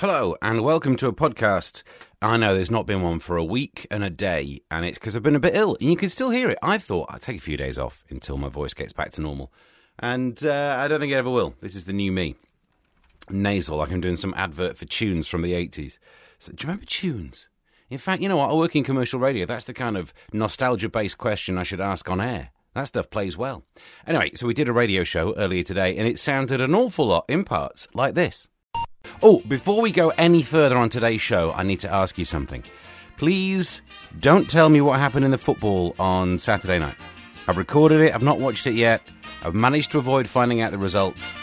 Hello, and welcome to a podcast. I know there's not been one for a week and a day, and it's because I've been a bit ill, and you can still hear it. I thought I'd take a few days off until my voice gets back to normal, and uh, I don't think it ever will. This is the new me. Nasal, like I'm doing some advert for tunes from the 80s. So, do you remember tunes? In fact, you know what? I work in commercial radio. That's the kind of nostalgia based question I should ask on air. That stuff plays well. Anyway, so we did a radio show earlier today, and it sounded an awful lot in parts like this. Oh, before we go any further on today's show, I need to ask you something. Please don't tell me what happened in the football on Saturday night. I've recorded it, I've not watched it yet. I've managed to avoid finding out the results.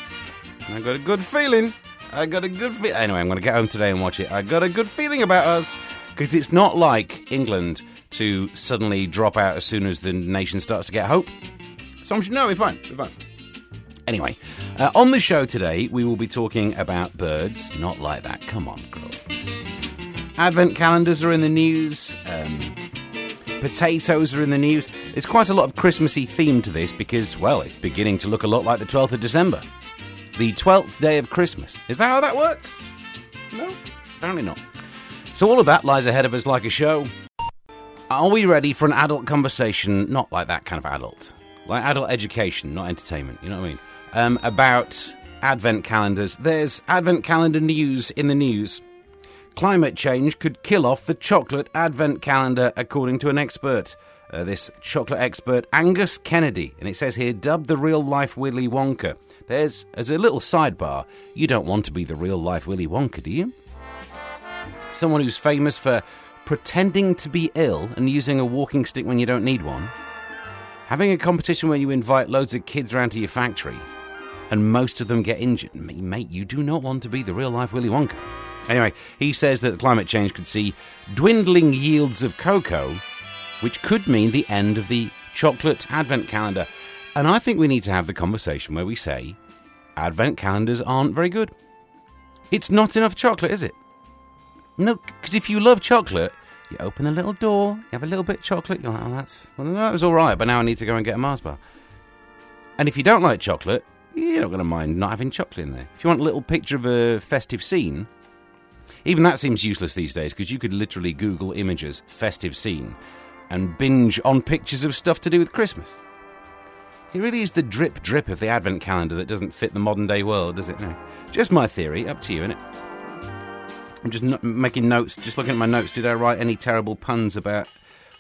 I got a good feeling. I got a good feeling. Anyway, I'm going to get home today and watch it. I got a good feeling about us because it's not like England to suddenly drop out as soon as the nation starts to get hope. So I'm sure, no, we're fine. We're fine. Anyway, uh, on the show today, we will be talking about birds. Not like that. Come on, girl. Advent calendars are in the news. Um, potatoes are in the news. It's quite a lot of Christmassy theme to this because, well, it's beginning to look a lot like the 12th of December. The 12th day of Christmas. Is that how that works? No, apparently not. So all of that lies ahead of us like a show. Are we ready for an adult conversation? Not like that kind of adult. Like adult education, not entertainment. You know what I mean? Um, about advent calendars. There's advent calendar news in the news. Climate change could kill off the chocolate advent calendar, according to an expert. Uh, this chocolate expert, Angus Kennedy, and it says here, dubbed the real life Willy Wonka. There's, as a little sidebar, you don't want to be the real life Willy Wonka, do you? Someone who's famous for pretending to be ill and using a walking stick when you don't need one. Having a competition where you invite loads of kids around to your factory and most of them get injured. Mate, you do not want to be the real life Willy Wonka. Anyway, he says that climate change could see dwindling yields of cocoa, which could mean the end of the chocolate advent calendar. And I think we need to have the conversation where we say advent calendars aren't very good. It's not enough chocolate, is it? No, because if you love chocolate, you open the little door, you have a little bit of chocolate, you're like, oh, that's, well, that was all right, but now I need to go and get a Mars bar. And if you don't like chocolate, you're not going to mind not having chocolate in there. If you want a little picture of a festive scene, even that seems useless these days because you could literally Google images festive scene and binge on pictures of stuff to do with Christmas. It really is the drip drip of the advent calendar that doesn't fit the modern day world, does it? No. Just my theory, up to you, innit? I'm just not making notes, just looking at my notes. Did I write any terrible puns about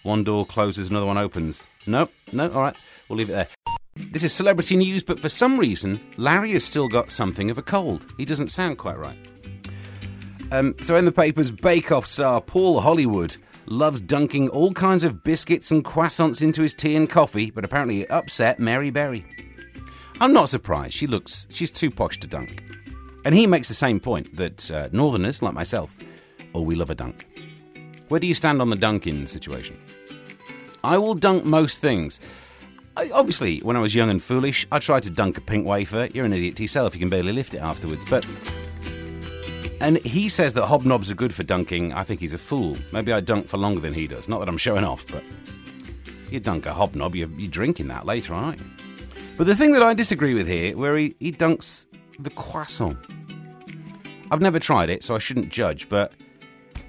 one door closes, another one opens? Nope, no, alright, we'll leave it there. This is celebrity news, but for some reason, Larry has still got something of a cold. He doesn't sound quite right. Um, so, in the papers, Bake Off star Paul Hollywood loves dunking all kinds of biscuits and croissants into his tea and coffee, but apparently it upset Mary Berry. I'm not surprised. She looks, she's too posh to dunk. And he makes the same point that uh, Northerners, like myself, oh, we love a dunk. Where do you stand on the dunking situation? I will dunk most things. I, obviously, when I was young and foolish, I tried to dunk a pink wafer. You're an idiot to yourself. You can barely lift it afterwards. But. And he says that hobnobs are good for dunking. I think he's a fool. Maybe I dunk for longer than he does. Not that I'm showing off, but. You dunk a hobnob, you're, you're drinking that later, aren't you? But the thing that I disagree with here, where he, he dunks the croissant. I've never tried it, so I shouldn't judge, but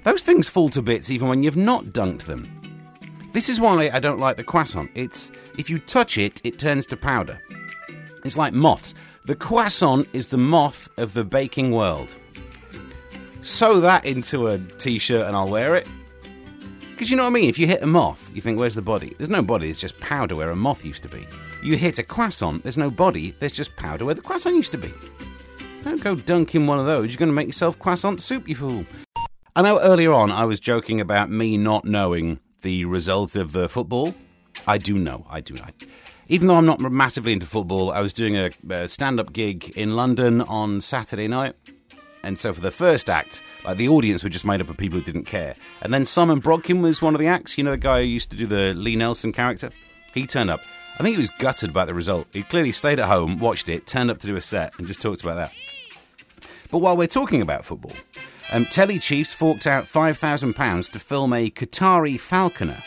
those things fall to bits even when you've not dunked them. This is why I don't like the croissant. It's if you touch it, it turns to powder. It's like moths. The croissant is the moth of the baking world. Sew that into a t-shirt and I'll wear it. Because you know what I mean? If you hit a moth, you think, where's the body? There's no body, it's just powder where a moth used to be. You hit a croissant, there's no body, there's just powder where the croissant used to be. Don't go dunking one of those, you're going to make yourself croissant soup, you fool. I know earlier on I was joking about me not knowing the result of the football? I do know. I do. I, even though I'm not massively into football, I was doing a, a stand up gig in London on Saturday night. And so for the first act, like the audience were just made up of people who didn't care. And then Simon Brodkin was one of the acts. You know the guy who used to do the Lee Nelson character? He turned up. I think he was gutted about the result. He clearly stayed at home, watched it, turned up to do a set, and just talked about that. But while we're talking about football, um, Telly Chiefs forked out £5,000 to film a Qatari falconer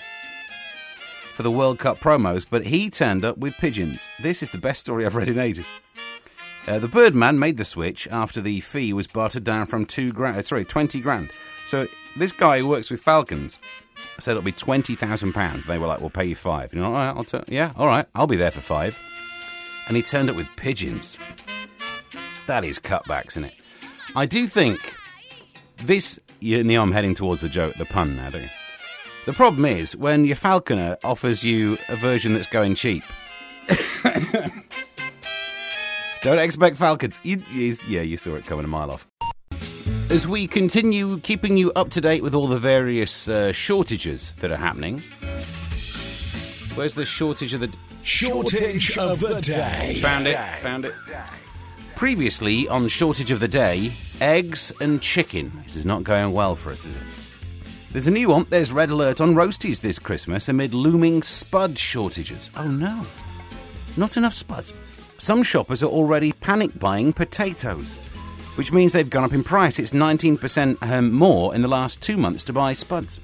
for the World Cup promos, but he turned up with pigeons. This is the best story I've read in ages. Uh, the Birdman made the switch after the fee was bartered down from two grand, uh, sorry, 20 grand. So this guy who works with Falcons said it'll be £20,000. They were like, we'll pay you five. You know, all right, I'll yeah, all right, I'll be there for five. And he turned up with pigeons. That is cutbacks, isn't it? I do think this, you know, I'm heading towards the joke, the pun now, don't you? The problem is when your falconer offers you a version that's going cheap. Don't expect falcons. You, you, yeah, you saw it coming a mile off. As we continue keeping you up to date with all the various uh, shortages that are happening. Where's the shortage of the shortage of the day? Found it. Found it. Previously on shortage of the day, eggs and chicken. This is not going well for us, is it? There's a new one. There's red alert on roasties this Christmas amid looming spud shortages. Oh no. Not enough spuds. Some shoppers are already panic buying potatoes, which means they've gone up in price. It's 19% um, more in the last two months to buy spuds.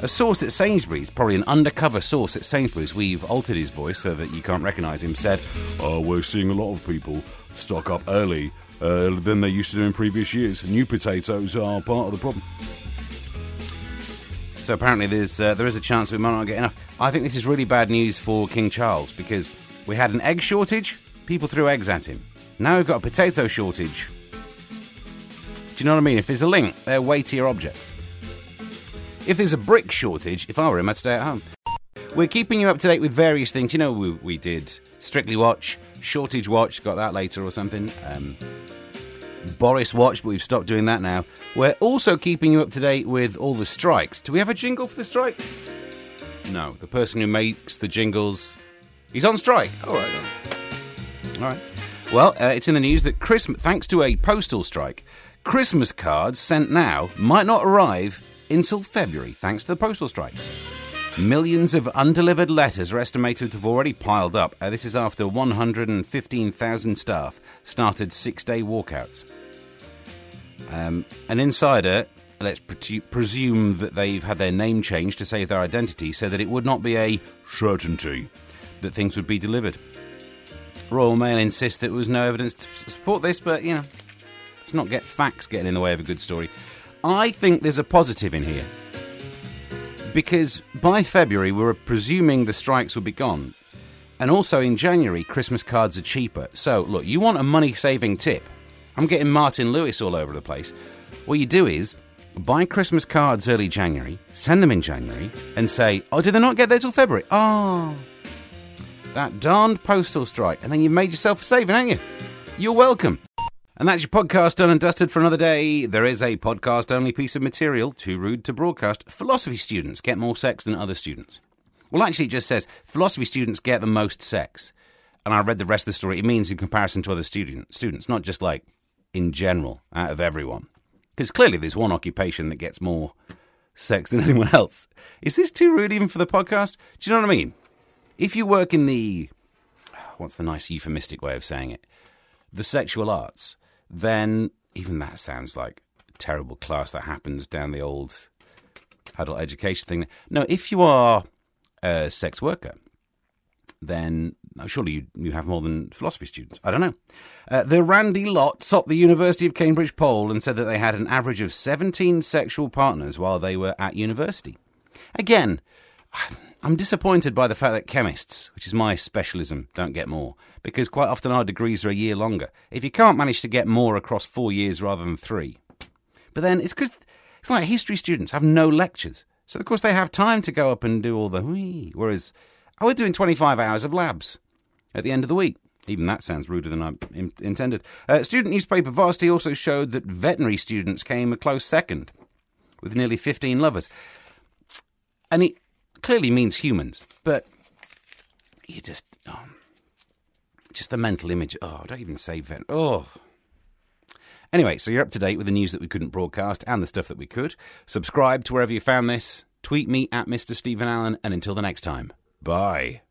A source at Sainsbury's, probably an undercover source at Sainsbury's, we've altered his voice so that you can't recognise him, said, Oh, we're seeing a lot of people stock up early uh, than they used to do in previous years. New potatoes are part of the problem. So apparently, there's uh, there is a chance we might not get enough. I think this is really bad news for King Charles because we had an egg shortage. People threw eggs at him. Now we've got a potato shortage. Do you know what I mean? If there's a link, they're weightier objects. If there's a brick shortage, if I were him, I'd stay at home. We're keeping you up to date with various things. You know, we, we did Strictly Watch, Shortage Watch, got that later or something. Um, Boris Watch, but we've stopped doing that now. We're also keeping you up to date with all the strikes. Do we have a jingle for the strikes? No. The person who makes the jingles, he's on strike. All right. All right. Well, uh, it's in the news that Christmas, thanks to a postal strike, Christmas cards sent now might not arrive until February, thanks to the postal strikes. Millions of undelivered letters are estimated to have already piled up. Uh, this is after 115,000 staff started six day walkouts. Um, an insider, let's pre- presume that they've had their name changed to save their identity, so that it would not be a certainty that things would be delivered. Royal Mail insists that there was no evidence to support this, but you know, let's not get facts getting in the way of a good story. I think there's a positive in here. Because by February, we were presuming the strikes would be gone. And also in January, Christmas cards are cheaper. So, look, you want a money saving tip? I'm getting Martin Lewis all over the place. What you do is buy Christmas cards early January, send them in January, and say, oh, did they not get there till February? Oh, that darned postal strike. And then you've made yourself a saving, haven't you? You're welcome. And that's your podcast done and dusted for another day. There is a podcast only piece of material, too rude to broadcast. Philosophy students get more sex than other students. Well, actually, it just says philosophy students get the most sex. And I read the rest of the story. It means in comparison to other student, students, not just like in general, out of everyone. Because clearly there's one occupation that gets more sex than anyone else. Is this too rude even for the podcast? Do you know what I mean? If you work in the. What's the nice euphemistic way of saying it? The sexual arts then even that sounds like a terrible class that happens down the old adult education thing. No, if you are a sex worker, then surely you, you have more than philosophy students. I don't know. Uh, the Randy Lot sopped the University of Cambridge poll and said that they had an average of 17 sexual partners while they were at university. Again, I'm disappointed by the fact that chemists, which is my specialism, don't get more, because quite often our degrees are a year longer. If you can't manage to get more across four years rather than three. But then it's because it's like history students have no lectures. So, of course, they have time to go up and do all the. Whereas I was doing 25 hours of labs at the end of the week. Even that sounds ruder than I in- intended. Uh, student newspaper Varsity also showed that veterinary students came a close second, with nearly 15 lovers. And it, clearly means humans, but you just, oh, just the mental image. Oh, don't even say vet. Oh. Anyway, so you're up to date with the news that we couldn't broadcast and the stuff that we could. Subscribe to wherever you found this. Tweet me at Mr. Stephen Allen, and until the next time, bye.